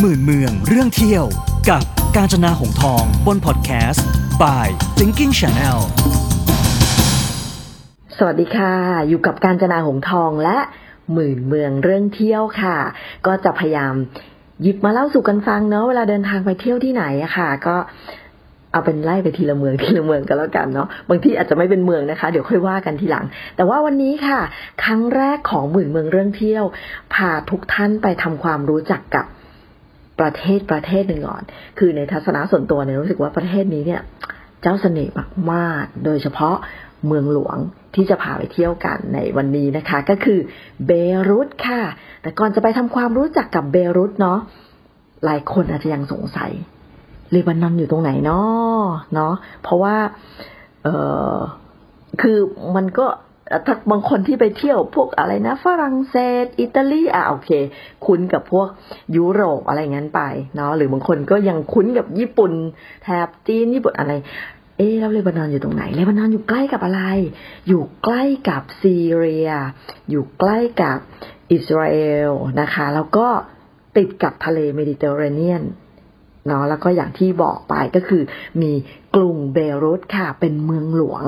หมื่นเมืองเรื่องเที่ยว กับกาญจนาหงทอง บนพอดแคสต์ by Thinking Channel สวัสดีค่ะ อยู่กับการจนาหงทองและหมื่นเมืองเรื่องเที่ยวค่ะ ก็จะพยายามหยิบมาเล่าสู่กันฟังเนาะเวลาเดินทางไปเที่ยวที่ไหนอะค่ะ ก็เอาเป็นไล่ไปทีละเมืองทีละเมืองกันแล้วกันเนาะบางที่อาจจะไม่เป็นเมืองนะคะ เดี๋ยวค่อยว่ากันทีหลัง แต่ว่าวันนี้ค่ะ ครั้งแรกของหมื่นเมืองเรื่องเที่ยวพาทุกท่านไปทำความรู้จักกับ ประเทศประเทศหนึ่งก่อน คือในทัศนะส่วนตัวเนี่ยรู้สึกว่าประเทศนี้เนี่ย เจ้าเสน่ห์มากๆ โดยเฉพาะเมืองหลวงที่จะพาไปเที่ยวกันในวันนี้นะคะ ก็คือเบรุตค่ะ แต่ก่อนจะไปทำความรู้จักกับเบรุตเนาะหลายคนอาจจะยังสงสัยเลบานอนอยู่ตรงไหนเนาะเนาะเพราะว่าเออคือมันก็ ถ้าบางคนที่ไปเที่ยวพวกอะไรนะ ฝรั่งเศส อิตาลีอะโอเค คุ้นกับพวกยุโรปอะไรงั้นไปเนาะหรือบางคนก็ยังคุ้นกับญี่ปุ่นแถบจีนญี่ปุ่นอะไร เอ๊ะแล้วเลบานอนอยู่ตรงไหนเลบานอนอยู่ใกล้กับอะไร อยู่ใกล้กับซีเรีย อยู่ใกล้กับอิสราเอลนะคะ แล้วก็ติดกับทะเลเมดิเตอร์เรเนียนเนาะแล้วก็อย่างที่บอกไปก็คือมีกรุงเบรุตค่ะเป็นเมืองหลวง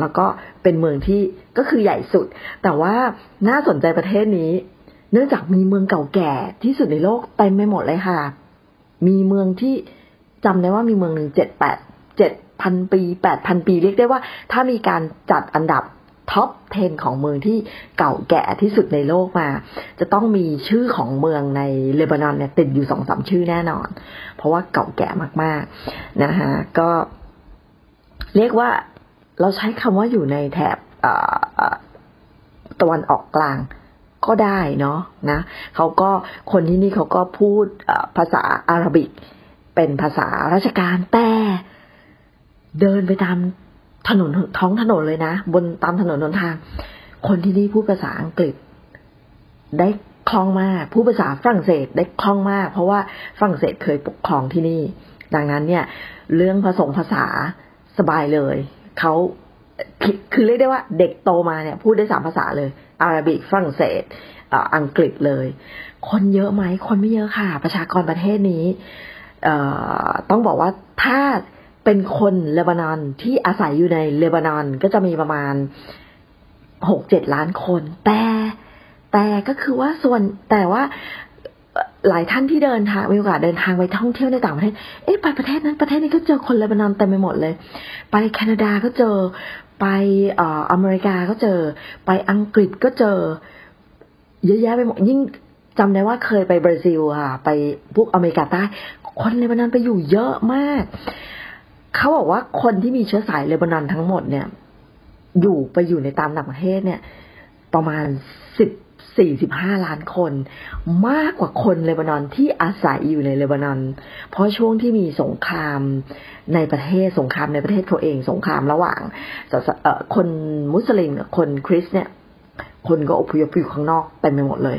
แล้วก็เป็นเมืองที่ก็คือใหญ่สุด แต่ว่าน่าสนใจประเทศนี้ เนื่องจากมีเมืองเก่าแก่ที่สุดในโลกเต็มไปหมดเลยค่ะ มีเมืองที่จำได้ว่ามีเมืองหนึ่งเจ็ดแปดเจ็ดพันปีแปดพันปีเรียกได้ว่า ถ้ามีการจัดอันดับท็อป 10 ของเมืองที่เก่าแก่ที่สุดในโลกมา จะต้องมีชื่อของเมืองในเลบานอนเนี่ยติดอยู่สองสามชื่อแน่นอน เพราะว่าเก่าแก่มากๆนะคะก็เรียกว่า เราใช้คำว่าอยู่ในแถบตะวันออกกลางก็ได้เนาะนะเขาก็คนที่นี่เขาก็พูดภาษาอาหรับิก เป็นภาษาราชการแต่เดินไปตามถนนท้องถนนเลยนะ บนตามถนนนนทาง คนที่นี่พูดภาษาอังกฤษ ได้คล่องมากพูดภาษาฝรั่งเศสได้คล่องมาก เพราะว่าฝรั่งเศสเคยปกครองที่นี่ ดังนั้นเนี่ย เรื่องผสมภาษาสบายเลย เขาคือเรียกได้ว่าเด็กโตมาเนี่ย พูดได้สามภาษาเลย อาหรับิกฝรั่งเศสอังกฤษเลย คนเยอะไหม คนไม่เยอะค่ะ ประชากรประเทศนี้ต้องบอกว่าถ้าเป็นคนเลบานอนที่อาศัยอยู่ในเลบานอนก็จะมีประมาณหกเจ็ดล้านคน แต่แต่ก็คือว่าส่วนแต่ว่า หลายท่านที่เดินทางมีโอกาสเดินทางไปท่องเที่ยวในต่างประเทศ เอ๊ะไปประเทศนั้นประเทศนี้ก็เจอคนเลบานอนเต็มไปหมดเลย ไปแคนาดาก็เจอ ไปออเมริกาก็เจอ ไปอังกฤษก็เจอ เยอะแยะไปหมดยิ่งจำได้ว่าเคยไปบราซิลค่ะ ไปพวกอเมริกาใต้ คนเลบานอนไปอยู่เยอะมาก เขาบอกว่าคนที่มีเชื้อสายเลบานอนทั้งหมดเนี่ย อยู่ไปอยู่ในตามต่างประเทศเนี่ย ประมาณสิบ สี่สิบห้าล้านคน มากกว่าคนเลบานอนที่อาศัยอยู่ในเลบานอน เพราะช่วงที่มีสงครามในประเทศสงครามในประเทศเขาเองสงครามระหว่างคนมุสลิมคนคริสเนี่ย คนก็อพยพอยู่ข้างนอกเต็มไปหมดเลย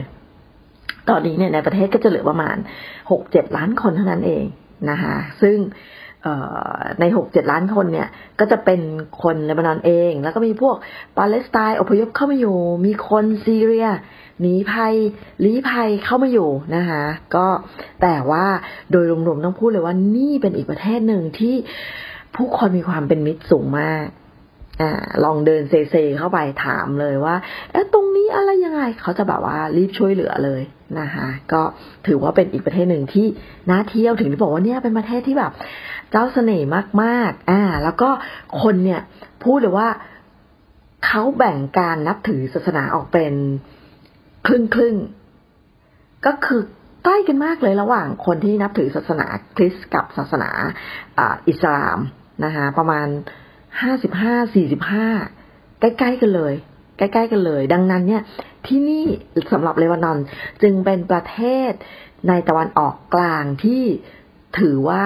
ตอนนี้เนี่ยในประเทศก็จะเหลือประมาณหกเจ็ดล้านคนเท่านั้นเองนะคะซึ่ง ในหกเจ็ดล้านคนเนี่ย ก็จะเป็นคนเลบานอนเอง แล้วก็มีพวกปาเลสไตน์อพยพเข้ามาอยู่ มีคนซีเรียหนีภัยลี้ภัยเข้ามาอยู่นะคะก็แต่ว่าโดยรวมๆต้องพูดเลยว่านี่เป็นอีกประเทศหนึ่งที่ผู้คนมีความเป็นมิตรสูงมาก อลองเดินเซเซเข้าไปถามเลยว่าเอ๊ะตรงนี้อะไรยังไงเขาจะแบบว่ารีบช่วยเหลือเลยนะคะก็ถือว่าเป็นอีกประเทศหนึ่งที่น่าเที่ยวถึงที่บอกว่าเนี่ยเป็นประเทศที่แบบ เจ้าเสน่ห์มากๆอ่าแล้วก็คนเนี่ยพูดเลยว่าเขาแบ่งการนับถือศาสนาออกเป็นครึ่งครึ่งก็คือใกล้กันมากเลยระหว่างคนที่นับถือศาสนาคริสต์กับศาสนาอิสลามนะคะประมาณ ห้าสิบห้าสี่สิบห้าใกล้ๆกันเลย ใกล้ๆกันเลย ดังนั้นเนี่ย ที่นี่สำหรับเลบานอนจึงเป็นประเทศในตะวันออกกลางที่ถือว่า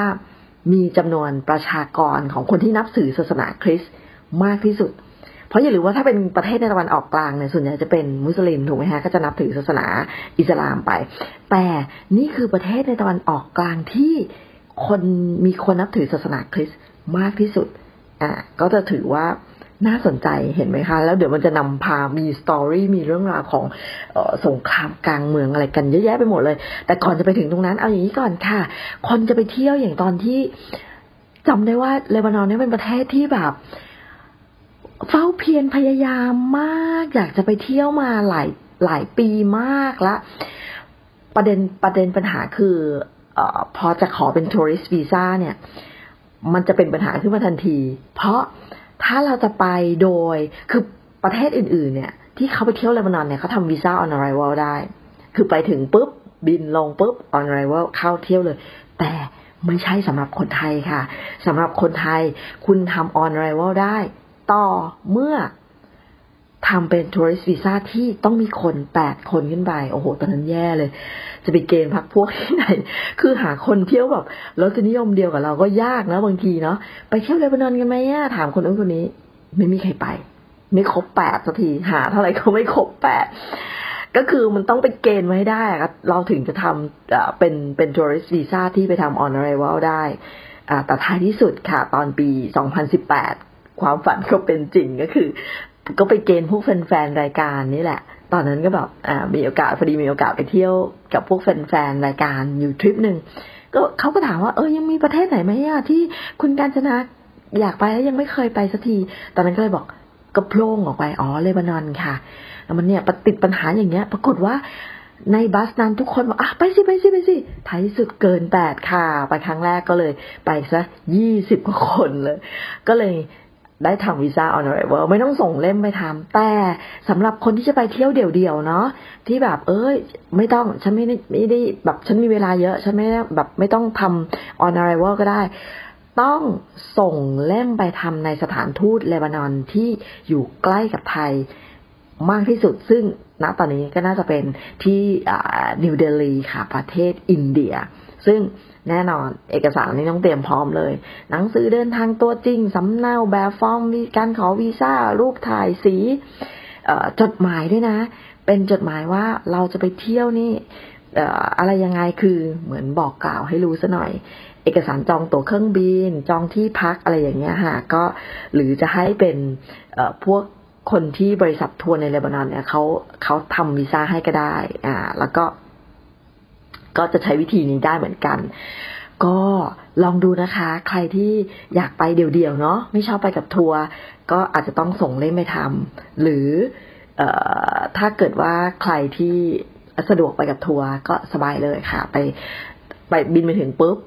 มีจำนวนประชากรของคนที่นับถือศาสนาคริสต์มากที่สุด เพราะอย่าลืมว่าถ้าเป็นประเทศในตะวันออกกลางเนี่ยส่วนใหญ่จะเป็นมุสลิมถูกไหมฮะก็จะนับถือศาสนาอิสลามไป แต่นี่คือประเทศในตะวันออกกลางที่คนมีคนนับถือศาสนาคริสต์มากที่สุด อ่าก็จะถือว่าน่าสนใจเห็นไหมคะ แล้วเดี๋ยวมันจะนำพามีสตอรี่มีเรื่องราวของออสงครามกลางเมืองอะไรกันเยอะแยะไปหมดเลย แต่ก่อนจะไปถึงตรงนั้นเอาอย่างนี้ก่อนค่ะ คนจะไปเที่ยวอย่างตอนที่จำได้ว่าเลบานอนเนี่ยเป็นประเทศที่แบบ เฝ้าเพียรพยายามมาก อยากจะไปเที่ยวมาหลายหลายปีมากละประเด็นประเด็นปัญหาคืออพอจะขอเป็น tourist visa เนี่ย มันจะเป็นปัญหาขึ้นมาทันที เพราะถ้าเราจะไปโดยคือประเทศอื่น ๆ เนี่ย ที่เขาไปเที่ยวเลบานอนเนี่ยเขาทำ visa on arrival ได้ คือไปถึงปุ๊บบินลงปุ๊บ on arrival เข้าเที่ยวเลย แต่ไม่ใช่สำหรับคนไทยค่ะสำหรับคนไทยคุณทำ on arrival ได้ ต่อเมื่อ ทำเป็น tourist visa ที่ต้องมีคนแปดคนขึ้นไป โอ้โห ตอนนั้นแย่เลย จะไปเกณฑ์พักพวกที่ไหน คือหาคนเที่ยวแบบรสนิยมเดียวกับเราก็ยากนะบางทีเนาะ ไปเที่ยวเลบานอนกันไหมอะถามคนนู้นคนนี้ ไม่มีใครไป ไม่ครบแปดสักที หาเท่าไหร่ก็ไม่ครบแปดก็คือมันต้องไปเกณฑ์ไว้ได้ครับเราถึงจะทำเป็นเป็นทัวริสต์วีซ่าที่ไปทำ on arrival ได้แต่ท้ายที่สุดค่ะ ตอนปี 2018 ความฝันก็เป็นจริงก็คือ ก็ไปเกณฑ์พวกแฟนๆรายการนี่แหละ ตอนนั้นก็แบบอ่ามีโอกาสพอดีมีโอกาสไปเที่ยวกับพวกแฟนๆรายการอยู่ทริปหนึ่งก็เขาก็ถามว่าเออยังมีประเทศไหนไหมอะที่คุณการชนะอยากไปแล้วยังไม่เคยไปสักที ตอนนั้นก็เลยบอกก็โพล่งออกไปอ๋อเลบานอนค่ะแล้วมันเนี่ยติดปัญหาอย่างเงี้ย ปรากฏว่าในบัสนั้นทุกคนบอกอะไปสิไปสิไปสิท้ายสุดเกินแปดค่ะ ไปครั้งแรกก็เลย ไปซะยี่สิบกว่าคนเลย ก็เลย ได้ทำวีซ่า on arrival ไม่ต้องส่งเล่มไปทำแต่สำหรับคนที่จะไปเที่ยวเดี่ยวๆเนาะที่แบบเอ้ยไม่ต้องฉันไม่ได้ไม่ได้แบบฉันมีเวลาเยอะ ฉันไม่ได้แบบไม่ต้องทำ on arrival ก็ได้ ต้องส่งเล่มไปทำในสถานทูตเลบานอนที่อยู่ใกล้กับไทยมากที่สุดซึ่ง ณตอนนี้ก็น่าจะเป็นที่นิวเดลีค่ะ ประเทศอินเดีย ซึ่งแน่นอนเอกสารนี้ต้องเตรียมพร้อมเลย หนังสือเดินทางตัวจริง สำเนาแบบฟอร์มการขอวีซ่า รูปถ่ายสีจดหมายด้วยนะ เป็นจดหมายว่าเราจะไปเที่ยวนี่อะไรยังไงคือเหมือนบอกกล่าวให้รู้ซะหน่อย เอกสารจองตั๋วเครื่องบิน จองที่พักอะไรอย่างเงี้ยค่ะก็หรือจะให้เป็นพวก คนที่บริษัททัวร์ในเลบานอนเนี่ยเขาเขาทำวีซ่าให้ก็ได้ อ่า แล้วก็ ก็จะใช้วิธีนี้ได้เหมือนกัน ก็ลองดูนะคะ ใครที่อยากไปเดี่ยวๆเนาะไม่ชอบไปกับทัวร์ก็อาจจะต้องส่งเล่มไปทำหรือเอ่อถ้าเกิดว่าใครที่สะดวกไปกับทัวร์ก็สบายเลยค่ะ ไปไปบินไปถึงปุ๊บ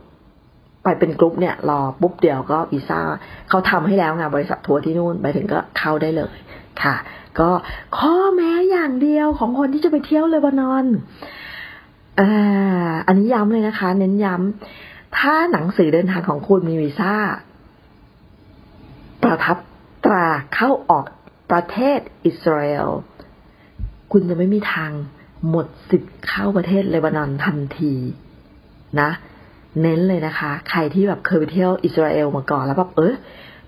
ไปเป็นกรุ๊ปเนี่ยรอปุ๊บเดียวก็วีซ่าเขาทำให้แล้วงานบริษัททัวร์ที่นู่นไปถึงก็เข้าได้เลย ค่ะ ก็ข้อแม้อย่างเดียวของคนที่จะไปเที่ยวเลบานอนอันนี้ย้ำเลยนะคะ เน้นย้ำถ้าหนังสือเดินทางของคุณมีวีซ่า ประทับตราเข้าออกประเทศอิสราเอลคุณจะไม่มีทางหมดสิทธิ์เข้าประเทศเลบานอนทันทีนะ เน้นเลยนะคะ ใครที่แบบเคยไปเที่ยวอิสราเอลมาก่อนแล้วแบบเออ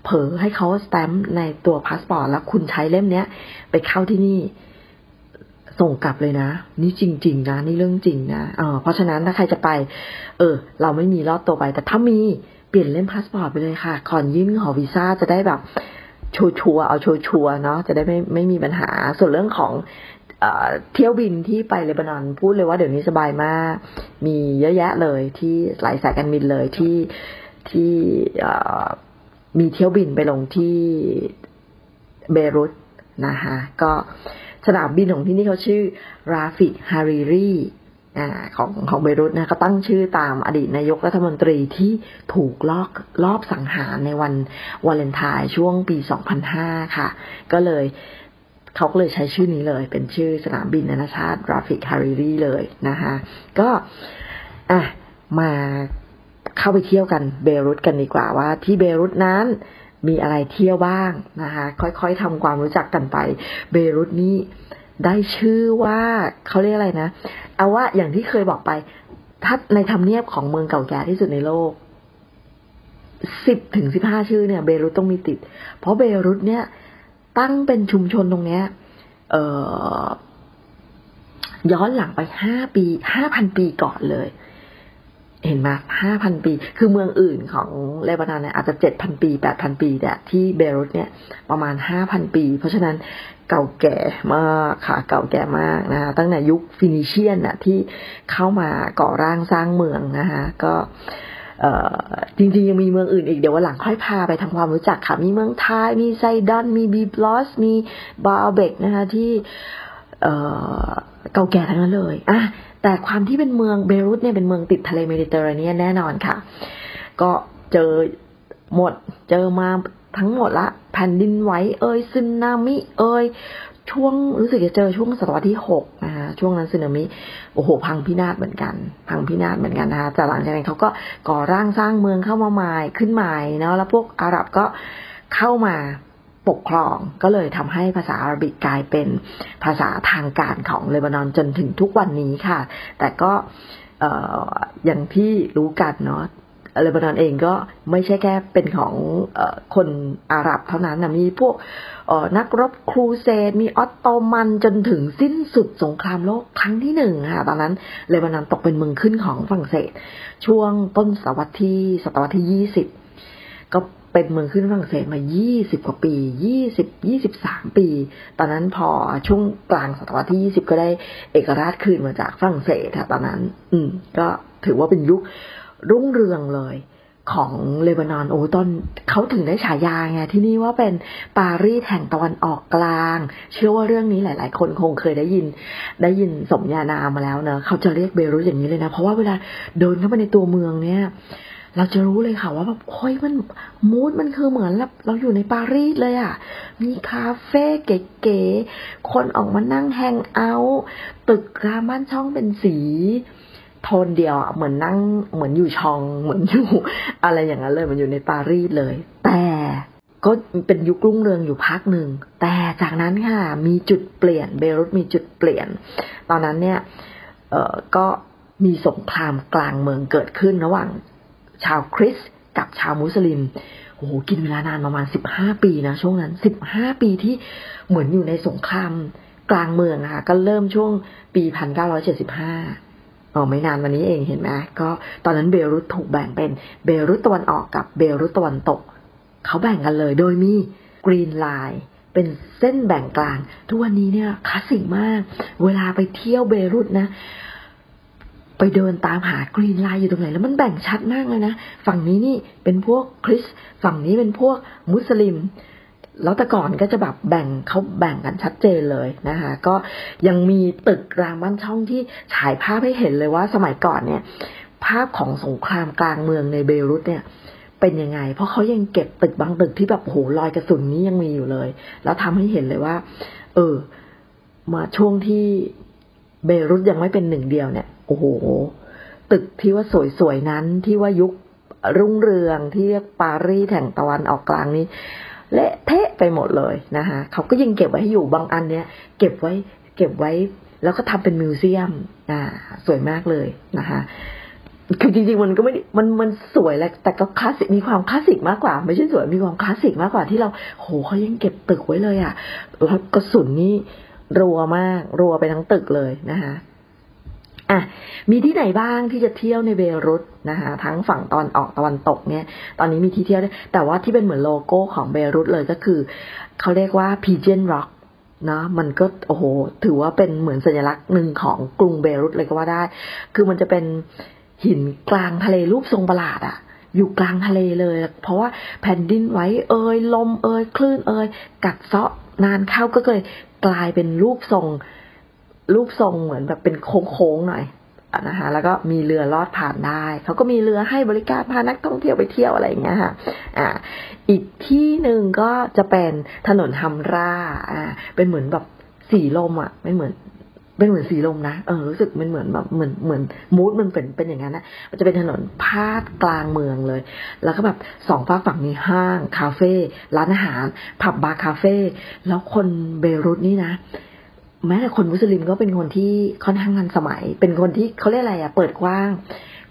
เผลอให้เขาสแตมป์ในตัวพาสปอร์ตแล้วคุณใช้เล่มเนี้ย ไปเข้าที่นี่ ส่งกลับเลยนะ นี่จริง ๆ นะ นี่เรื่องจริงนะเออเพราะฉะนั้นถ้าใครจะไป เออ เราไม่มีรอดตัวไป แต่ถ้ามีเปลี่ยนเล่มพาสปอร์ตไปเลยค่ะก่อนยื่นขอวีซ่าจะได้แบบชัวร์เอาชัวร์เนาะจะได้ไม่ไม่มีปัญหา ส่วนเรื่องของเที่ยวบินที่ไปเลบานอนพูดเลยว่าเดี๋ยวนี้สบายมาก มีเยอะแยะเลยที่หลายสายการบินเลยที่ที่ มีเที่ยวบินไปลงที่เบรุตนะคะก็สนามบินของที่นี่เขาชื่อราฟิกฮาริรีของของเบรุตนะก็ตั้งชื่อตามอดีตนายกรัฐมนตรีที่ถูกลอบลอบสังหารในวันวาเลนไทน์ช่วงปี 2005 ค่ะ ก็เลยเขาก็เลยใช้ชื่อนี้เลย เป็นชื่อสนามบินนานาชาติราฟิกฮาริรีเลยนะคะก็อะมา เข้าไปเที่ยวกันเบรุตกันดีกว่าว่า ที่เบรุตนั้นมีอะไรเที่ยวบ้างนะคะ ค่อยๆทำความรู้จักกันไป เบรุตนี่ได้ชื่อว่าเขาเรียกอะไรนะ เอาว่าอย่างที่เคยบอกไป ถ้าในทำเนียบของเมืองเก่าแก่ที่สุดในโลกสิบถึงสิบห้าชื่อเนี่ย เบรุตต้องมีติด เพราะเบรุตเนี่ย ตั้งเป็นชุมชนตรงเนี้ย เออย้อนหลังไปห้าปีห้าพันปีก่อนเลย เห็นไหมห้าพันปี คือเมืองอื่นของเลบานอนเนี่ยอาจจะเจ็ดพันปีแปดพันปีแต่ที่เบรุตเนี่ยประมาณห้าพันปี เพราะฉะนั้นเก่าแก่มากค่ะเก่าแก่มากนะคะตั้งแต่ยุคฟินิเชียนน่ะที่เข้ามาก่อร่างสร้างเมืองนะคะก็จริงๆ ยังมีเมืองอื่นอีกเดี๋ยววันหลังค่อยพาไปทำความรู้จักค่ะ มีเมืองไทยมีไซดอน มีบิบลอส มีบาลเบกนะคะที่เก่าแก่ทั้งนั้นเลยอะ แต่ความที่เป็นเมืองเบรุตเนี่ยเป็นเมืองติดทะเลเมดิเตอร์เรเนียนแน่นอนค่ะ ก็เจอหมดเจอมาทั้งหมดละ แผ่นดินไหวเอ่ยสึนามิเอ่ยช่วงรู้สึกจะเจอช่วงศตวรรษที่หกนะคะช่วงนั้นสึนามิโอ้โห พังพินาศเหมือนกัน พังพินาศเหมือนกันนะคะแต่หลังจากนั้นเขาก็ก่อร่างสร้างเมืองเข้ามาใหม่ขึ้นใหม่เนาะแล้วพวกอาหรับก็เข้ามา ปกครอง ก็เลยทำให้ภาษาอาหรับิกกลายเป็นภาษาทางการของเลบานอนจนถึงทุกวันนี้ค่ะ แต่ก็อย่างที่รู้กันเนาะเลบานอนเองก็ไม่ใช่แค่เป็นของอคนอาหรับเท่านั้นนะมีพวกนักรบครูเซดมีออตโตมันจนถึงสิ้นสุดสงครามโลกครั้งที่หนึ่งค่ะตอนนั้นเลบานอนตกเป็นเมืองขึ้นของฝรั่งเศส ช่วงต้นศตวรรษที่ศตวรรษที่ยี่สิบก็ เป็นเมืองขึ้นฝรั่งเศสมา 20 กว่าปี 20 23 ปี ตอนนั้นพอช่วงกลางศตวรรษที่ 20 ก็ได้เอกราชคืนมาจากฝรั่งเศสค่ะตอนนั้น อืม ก็ถือว่าเป็นยุครุ่งเรืองเลยของเลบานอนโอ้ตอนเขาถึงได้ฉายาไงที่นี่ว่าเป็นปารีสแห่งตะวันออกกลาง เชื่อว่าเรื่องนี้หลาย ๆ คนคงเคยได้ยิน ได้ยินสมญานามมาแล้วเนอะเขาจะเรียกเบรุตอย่างนี้เลยนะ เพราะว่าเวลาเดินเข้าไปในตัวเมืองเนี่ย เราจะรู้เลยค่ะว่าแบบโอ้ยมันมูดมันคือเหมือนเราอยู่ในปารีสเลยอะ่ะ มีคาเฟ่เก๋ๆ คนออกมานั่งแฮงเอาท์ตึกรามบ้านช่องเป็นสีโทนเดียวอะเหมือนนั่งเหมือนอยู่ชองเหมือนอยู่ อะไรอย่างนั้นเลยมันอยู่ในปารีสเลย แต่ก็เป็นยุครุ่งเรืองอยู่พักหนึ่ง แต่จากนั้นค่ะ มีจุดเปลี่ยน เบรุตมีจุดเปลี่ยน ตอนนั้นเนี่ย เออก็มีสงครามกลางเมืองเกิดขึ้นระหว่าง ชาวคริสกับชาวมุสลิมโอ้โหกินเวลานานประมาณสิบห้าปีนะช่วงนั้นสิบห้าปีที่เหมือนอยู่ในสงครามกลางเมืองค่ะก็เริ่มช่วงปีพันเก้าร้อยเจ็ดสิบห้าอ๋อไม่นานวันนี้เองเห็นไหมก็ตอนนั้นเบรุตถูกแบ่งเป็นเบรุตตะวันออกกับเบรุตตะวันตก เขาแบ่งกันเลยโดยมีกรีนไลน์เป็นเส้นแบ่งกลาง ทุกวันนี้เนี่ยคลาสสิกมาก เวลาไปเที่ยวเบรุตนะ ไปเดินตามหากรีนไลน์อยู่ตรงไหน แล้วมันแบ่งชัดมากเลยนะ ฝั่งนี้นี่เป็นพวกคริสฝั่งนี้เป็นพวกมุสลิม แล้วแต่ก่อนก็จะแบบแบ่งเขาแบ่งกันชัดเจนเลยนะคะ ก็ยังมีตึกรางบ้านช่องที่ฉายภาพให้เห็นเลยว่าสมัยก่อนเนี่ย ภาพของสงครามกลางเมืองในเบรุตเนี่ยเป็นยังไง เพราะเขายังเก็บตึกบางตึกที่แบบโหรอยกระสุนนี้ยังมีอยู่เลย แล้วทำให้เห็นเลยว่า เออ มาช่วงที่เบรุตยังไม่เป็นหนึ่งเดียวเนี่ย โอ้โหตึกที่ว่าสวยๆนั้นที่ว่ายุครุ่งเรืองที่เรียกปารีสแห่งตะวันออกกลางนี้เละเทะไปหมดเลยนะคะเขาก็ยังเก็บไว้ให้อยู่บางอันเนี้ยเก็บไว้เก็บไว้ แล้วก็ทำเป็น museum อ่าสวยมากเลยนะคะคือจริงๆมันก็ไม่มันมันสวยแหละแต่ก็คลาสสิกมีความคลาสสิกมากกว่า ไม่ใช่สวยมีความคลาสสิกมากกว่าที่เราโหเขายังเก็บตึกไว้เลยอะแล้วกระสุนนี่รัวมากรัวไปทั้งตึกเลยนะคะ อะมีที่ไหนบ้างที่จะเที่ยวในเบรุตนะคะทั้งฝั่งตะวันออกตะวันตกเนี่ย ตอนนี้มีที่เที่ยวได้แต่ว่าที่เป็นเหมือนโลโก้ของเบรุตเลยก็คือเขาเรียกว่า Pigeon Rock นะมันก็โอ้โหถือว่าเป็นเหมือนสัญลักษณ์หนึ่งของกรุงเบรุตเลยก็ว่าได้ คือมันจะเป็นหินกลางทะเลรูปทรงประหลาดอะอยู่กลางทะเลเลย เพราะว่าแผ่นดินไหวเอ่ยลมเอ่ยคลื่นเอ่ยกัดเซาะนานเข้าก็เลยกลายเป็นรูปทรง รูปทรงเหมือนแบบเป็นโค้งๆหน่อยนะคะแล้วก็มีเรือลอดผ่านได้ เขาก็มีเรือให้บริการพานักท่องเที่ยวไปเที่ยวอะไรอย่างเงี้ยค่ะอ่าอีกที่หนึ่งก็จะเป็นถนนฮัมราอ่าเป็นเหมือนแบบสีลมอะไม่เหมือนเป็นเหมือนสีลมนะเออรู้สึกมันเหมือนแบบเหมือนเหมือนมูดมันเป็นเป็นอย่างนั้นนะมันจะเป็นถนนพาดกลางเมืองเลย แล้วก็แบบสองฝั่งฝั่งมีห้าง คาเฟ่ร้านอาหาร ผับบาร์คาเฟ่แล้วคนเบรุตนี่นะ แม้แต่คนมุสลิมก็เป็นคนที่ค่อนข้างทันสมัย เป็นคนที่เขาเรียกอะไรอะเปิดกว้าง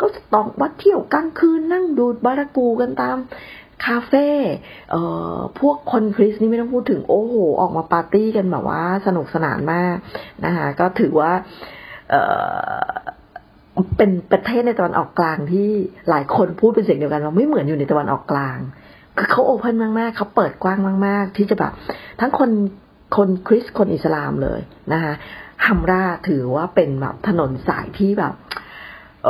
ก็ต้องวัดเที่ยวกลางคืนนั่งดูบารากูกันตามคาเฟ่เอ่อพวกคนคริสนี่ไม่ต้องพูดถึงโอ้โห ออกมาปาร์ตี้กันแบบว่าสนุกสนานมากนะคะก็ถือว่าเอ่อเป็นประเทศในตะวันออกกลางที่หลายคนพูดเป็นเสียงเดียวกันว่าไม่เหมือนอยู่ในตะวันออกกลาง คือเขาโอเพนมากๆเขาเปิดกว้างมาก ๆ ที่จะแบบทั้งคน คนคริสต์คนอิสลามเลยนะคะฮัมราถือว่าเป็นแบบถนนสายที่แบบเอ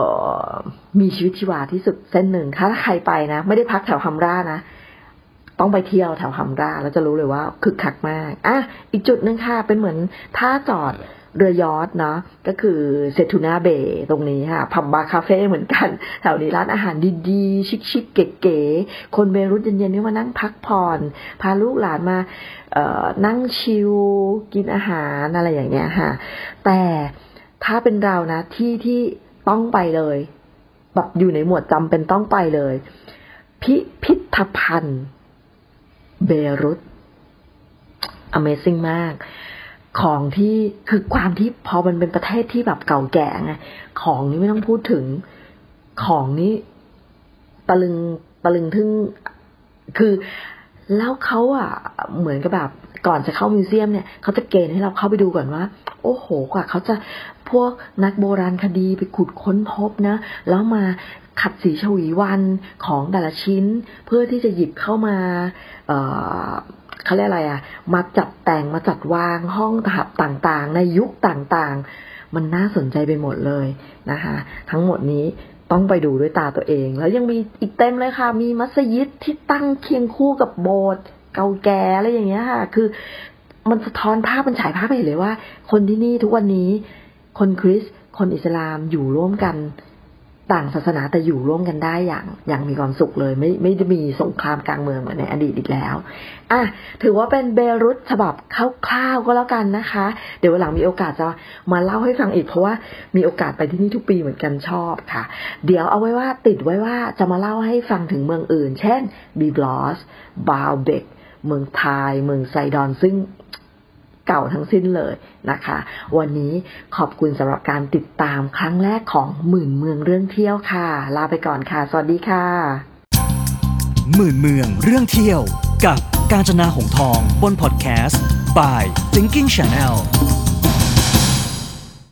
อมีชีวิตชีวาที่สุดเส้นหนึ่งถ้าใครไปนะ ไม่ได้พักแถวฮัมรานะ ต้องไปเที่ยวแถวฮัมราแล้วจะรู้เลยว่าคึกคักมากอะอีกจุดหนึ่งค่ะ เป็นเหมือนท่าจอด เรือยอทเนาะก็คือเซตูนาเบย์ตรงนี้ค่ะพับบาร์คาเฟ่เหมือนกันแถวนี้ร้านอาหารดีๆ ชิคๆเก๋ๆคนเบรุตเย็นๆนี่มานั่งพักผ่อน พาลูกหลานมาเอ่อนั่งชิลกินอาหารอะไรอย่างเงี้ยค่ะ แต่ถ้าเป็นเรานะที่ที่ต้องไปเลยแบบอยู่ในหมวดจำเป็นต้องไปเลย พิพิธภัณฑ์เบรุต Amazing มาก ของที่คือความที่พอมันเป็นประเทศที่แบบเก่าแก่ไงของนี้ไม่ต้องพูดถึงของนี้ตะลึงตะลึงทึ่งคือแล้วเขาอะเหมือนกับแบบก่อนจะเข้ามิวเซียมเนี่ยเขาจะเกณฑ์ให้เราเข้าไปดูก่อนว่า โอ้โหกว่าเขาจะพวกนักโบราณคดีไปขุดค้นพบนะ แล้วมาขัดสีฉวีวันของแต่ละชิ้น เพื่อที่จะหยิบเข้ามาเอ่อ เขาเรียกอะไรอะมาจัดแต่งมาจัดวางห้องถับต่างๆ ในยุคต่างๆ มันน่าสนใจไปหมดเลยนะคะ ทั้งหมดนี้ต้องไปดูด้วยตาตัวเอง แล้วยังมีอีกเต็มเลยค่ะ มีมัสยิดที่ตั้งเคียงคู่กับโบสถ์เก่าแก่อะไรอย่างเงี้ยค่ะ คือมันสะท้อนภาพมันฉายภาพไปเห็นเลยว่า คนที่นี่ทุกวันนี้ คนคริสต์คนอิสลามอยู่ร่วมกัน ต่างศาสนาแต่อยู่ร่วมกันได้อย่างอย่างมีความสุขเลย ไม่ไม่ได้มีสงครามกลางเมืองเหมือนในอดีตอีกแล้วอะถือว่าเป็นเบรุตฉบับคร่าวๆก็แล้วกันนะคะ เดี๋ยววันหลังมีโอกาสจะมาเล่าให้ฟังอีกเพราะว่ามีโอกาสไปที่นี่ทุกปีเหมือนกันชอบค่ะ เดี๋ยวเอาไว้ว่าติดไว้ว่าจะมาเล่าให้ฟังถึงเมืองอื่น เช่นบีบลอสบาลเบกเมืองไทย เมืองไซดอนซึ่ง เก่าทั้งสิ้นเลยนะคะ วันนี้ขอบคุณสำหรับการติดตามครั้งแรกของหมื่นเมืองเรื่องเที่ยวค่ะ ลาไปก่อนค่ะ สวัสดีค่ะ หมื่นเมืองเรื่องเที่ยว กับกาญจนาหงทองบนพอดแคสต์ by Thinking Channel